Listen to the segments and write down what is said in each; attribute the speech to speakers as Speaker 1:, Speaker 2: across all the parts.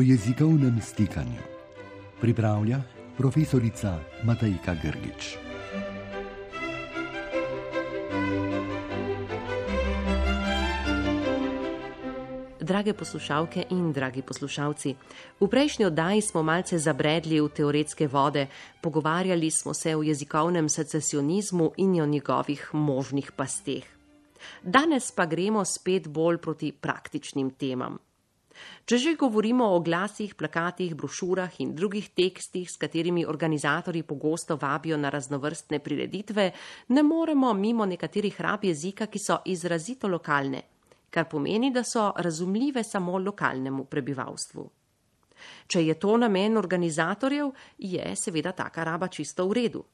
Speaker 1: o jezikovnem stikanju. Pripravlja profesorica Matajka Grgič.
Speaker 2: Drage poslušalke in dragi poslušalci, v prejšnji oddaji smo malce zabredli v teoretske vode, pogovarjali smo se o jezikovnem secesionizmu in o njegovih možnih pasteh. Danes pa gremo spet bolj proti praktičnim temam. Če že govorimo o glasih, plakatih, brošurah in drugih tekstih, s katerimi organizatorji pogosto vabijo na raznovrstne prireditve, ne moremo mimo nekaterih rab jezika, ki so izrazito lokalne, kar pomeni, da so razumljive samo lokalnemu prebivalstvu. Če je to namen organizatorjev, je seveda taka raba čisto v redu.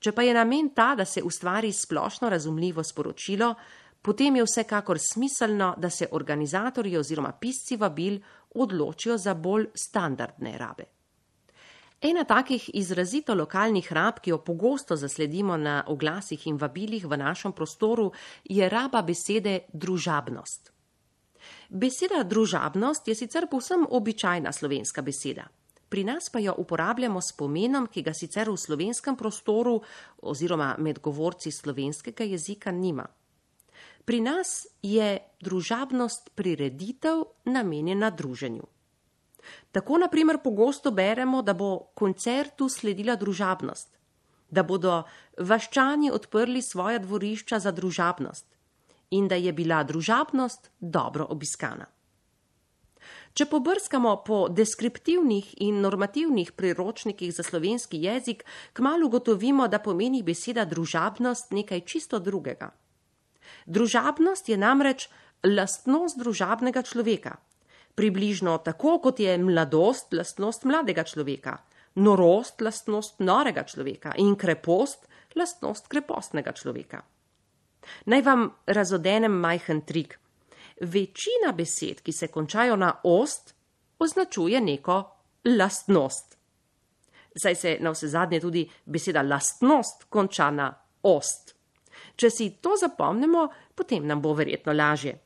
Speaker 2: Če pa je namen ta, da se ustvari splošno razumljivo sporočilo, potem je vsekakor smiselno, da se organizatorji oziroma pisci vabil odločijo za bolj standardne rabe. Ena takih izrazito lokalnih rab, ki jo pogosto zasledimo na oglasih in vabilih v našem prostoru, je raba besede družabnost. Beseda družabnost je sicer povsem običajna slovenska beseda. Pri nas pa jo uporabljamo s pomenom, ki ga sicer v slovenskem prostoru oziroma med govorci slovenskega jezika nima. Pri nas je družabnost prireditev namenjena druženju. Tako naprimer pogosto beremo, da bo koncertu sledila družabnost, da bodo vaščani odprli svoja dvorišča za družabnost in da je bila družabnost dobro obiskana. Če pobrskamo po deskriptivnih in normativnih priročnikih za slovenski jezik, kmalo gotovimo, da pomeni beseda družabnost nekaj čisto drugega. Družabnost je namreč lastnost družabnega človeka. Približno tako, kot je mladost lastnost mladega človeka, norost lastnost norega človeka in krepost lastnost krepostnega človeka. Naj vam razodenem majhen trik. Večina besed, ki se končajo na ost, označuje neko lastnost. Zdaj se na vse zadnje tudi beseda lastnost konča na ost. Če si to zapomnimo, potem nam bo verjetno lažje.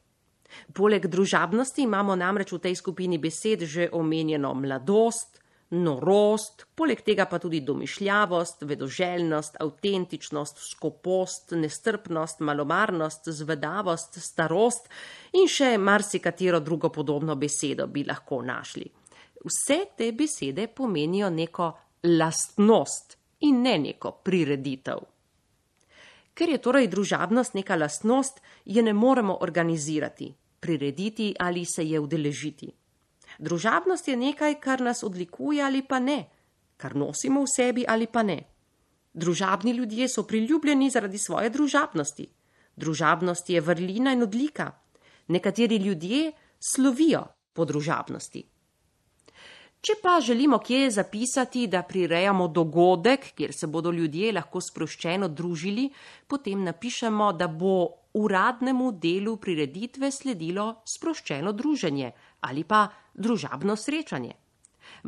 Speaker 2: Poleg družabnosti imamo namreč v tej skupini besed že omenjeno mladost, norost, poleg tega pa tudi domišljavost, vedoželjnost, avtentičnost, skopost, nestrpnost, malomarnost, zvedavost, starost in še marsikatero drugo podobno besedo bi lahko našli. Vse te besede pomenijo neko lastnost in ne neko prireditev. Ker je torej družabnost neka lastnost, je ne moremo organizirati, prirediti ali se je udeležiti. Družabnost je nekaj, kar nas odlikuje ali pa ne, kar nosimo v sebi ali pa ne. Družabni ljudje so priljubljeni zaradi svoje družabnosti. Družabnost je vrlina in odlika. Nekateri ljudje slovijo po družabnosti. Če pa želimo kje zapisati, da prirejamo dogodek, kjer se bodo ljudje lahko sproščeno družili, potem napišemo, da bo uradnemu delu prireditve sledilo sproščeno druženje ali pa družabno srečanje.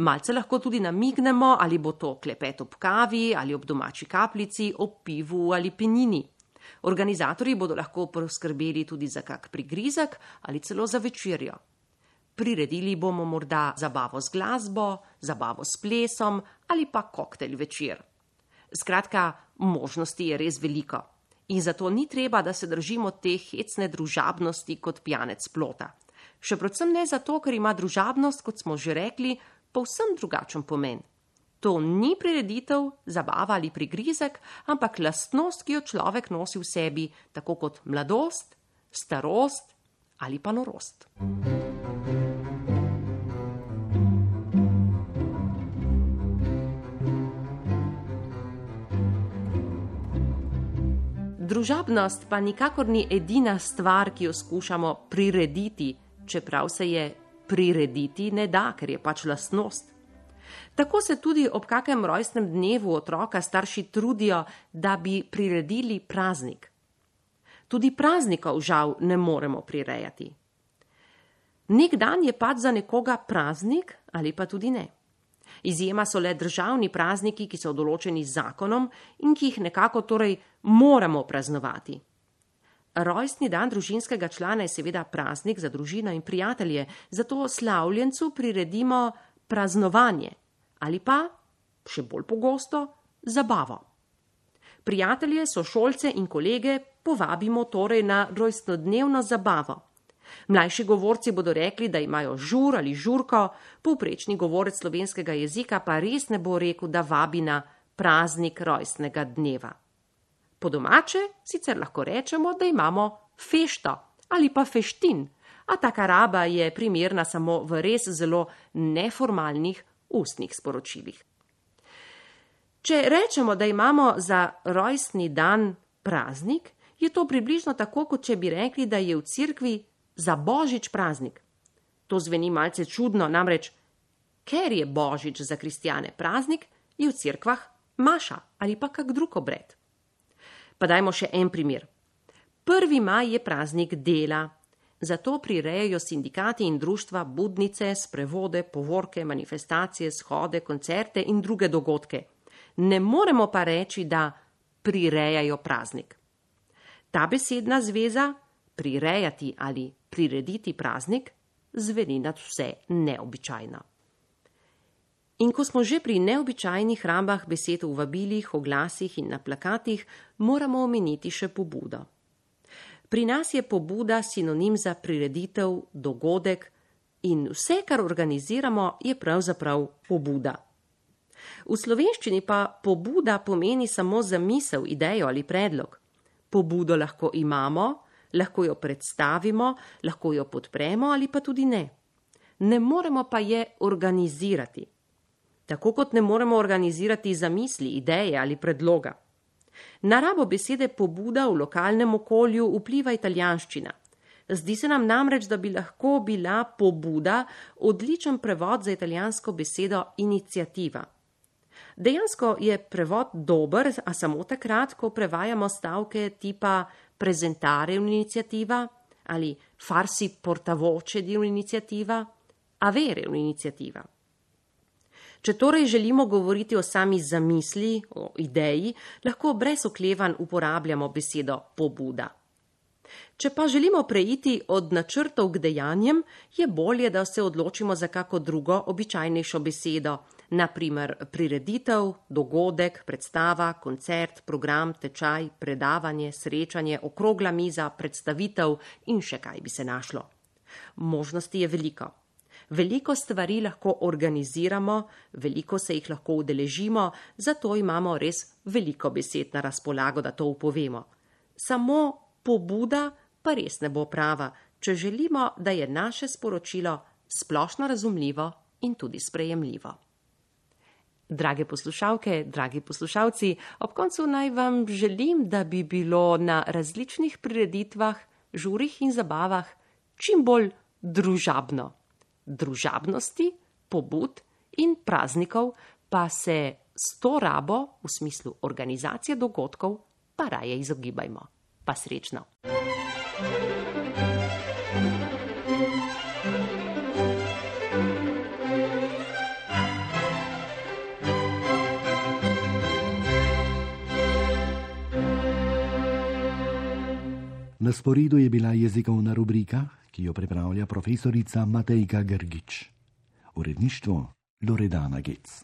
Speaker 2: Malce lahko tudi namignemo, ali bo to klepet ob kavi ali ob domači kapljici, ob pivu ali penini. Organizatorji bodo lahko poskrbeli tudi za kak prigrizek ali celo za večerjo. Priredili bomo morda zabavo z glasbo, zabavo s plesom ali pa koktejl večer. Skratka, možnosti je res veliko. In zato ni treba, da se držimo te hecne družabnosti kot pijanec plota. Še predvsem ne zato, ker ima družabnost, kot smo že rekli, povsem drugačen pomen. To ni prireditev, zabava ali prigrizek, ampak lastnost, ki jo človek nosi v sebi, tako kot mladost, starost ali pa norost. Družabnost pa nikakor ni edina stvar, ki jo skušamo prirediti, čeprav se je prirediti ne da, ker je pač lastnost. Tako se tudi ob kakem rojstnem dnevu otroka starši trudijo, da bi priredili praznik. Tudi praznikov žal ne moremo prirejati. Nek dan je pač za nekoga praznik ali pa tudi ne. Izjema so le državni prazniki, ki so določeni z zakonom in ki jih nekako torej moramo praznovati. Rojstni dan družinskega člana je seveda praznik za družino in prijatelje, zato slavljencu priredimo praznovanje ali pa, še bolj pogosto, zabavo. Prijatelje, sošolce in kolege povabimo torej na rojstnodnevno zabavo. Mlajši govorci bodo rekli, da imajo žur ali žurko, povprečni govorec slovenskega jezika pa res ne bo rekel, da vabi na praznik rojstnega dneva. Po domače sicer lahko rečemo, da imamo fešto ali pa feštin, a taka raba je primerna samo v res zelo neformalnih ustnih sporočilih. Če rečemo, da imamo za rojstni dan praznik, je to približno tako, kot če bi rekli, da je v cerkvi za božič praznik. To zveni malce čudno, namreč, ker je božič za kristjane praznik, je v cerkvah maša ali pa kak drug obred. Pa dajmo še en primer. Prvi maj je praznik dela, zato prirejajo sindikati in društva budnice, sprevode, povorke, manifestacije, shode, koncerte in druge dogodke. Ne moremo pa reči, da prirejajo praznik. Ta besedna zveza, prirejati ali prirediti praznik, zveni nad vse neobičajno. In ko smo že pri neobičajnih rambah besed v vabilih, oglasih in na plakatih, moramo omeniti še pobudo. Pri nas je pobuda sinonim za prireditev, dogodek in vse, kar organiziramo, je pravzaprav pobuda. V slovenščini pa pobuda pomeni samo zamisel, idejo ali predlog. Pobudo lahko imamo, lahko jo predstavimo, lahko jo podpremo ali pa tudi ne. Ne moremo pa je organizirati tako kot ne moremo organizirati zamisli, ideje ali predloga. Na rabo besede pobuda v lokalnem okolju vpliva italijanščina. Zdi se nam namreč, da bi lahko bila pobuda odličen prevod za italijansko besedo inicijativa. Dejansko je prevod dober, a samo takrat, ko prevajamo stavke tipa prezentare un'iniziativa ali farsi portavoce di un'iniziativa, avere un'iniziativa. Če torej želimo govoriti o sami zamisli, o ideji, lahko brez oklevanj uporabljamo besedo pobuda. Če pa želimo preiti od načrtov k dejanjem, je bolje, da se odločimo za kako drugo običajnejšo besedo, naprimer prireditev, dogodek, predstava, koncert, program, tečaj, predavanje, srečanje, okrogla miza, predstavitev in še kaj bi se našlo. Možnosti je veliko. Veliko stvari lahko organiziramo, veliko se jih lahko udeležimo, zato imamo res veliko besed na razpolago, da to upovemo. Samo pobuda pa res ne bo prava, če želimo, da je naše sporočilo splošno razumljivo in tudi sprejemljivo. Drage poslušalke, dragi poslušalci, ob koncu naj vam želim, da bi bilo na različnih prireditvah, žurih in zabavah čim bolj družabno družabnosti, pobud in praznikov pa se s to rabo v smislu organizacije dogodkov pa raje izogibajmo. Pa srečno!
Speaker 1: Na sporedu je bila jezikovna rubrika, ki jo pripravlja profesorica Matejka Grgič. Uredništvo Loredana Gec.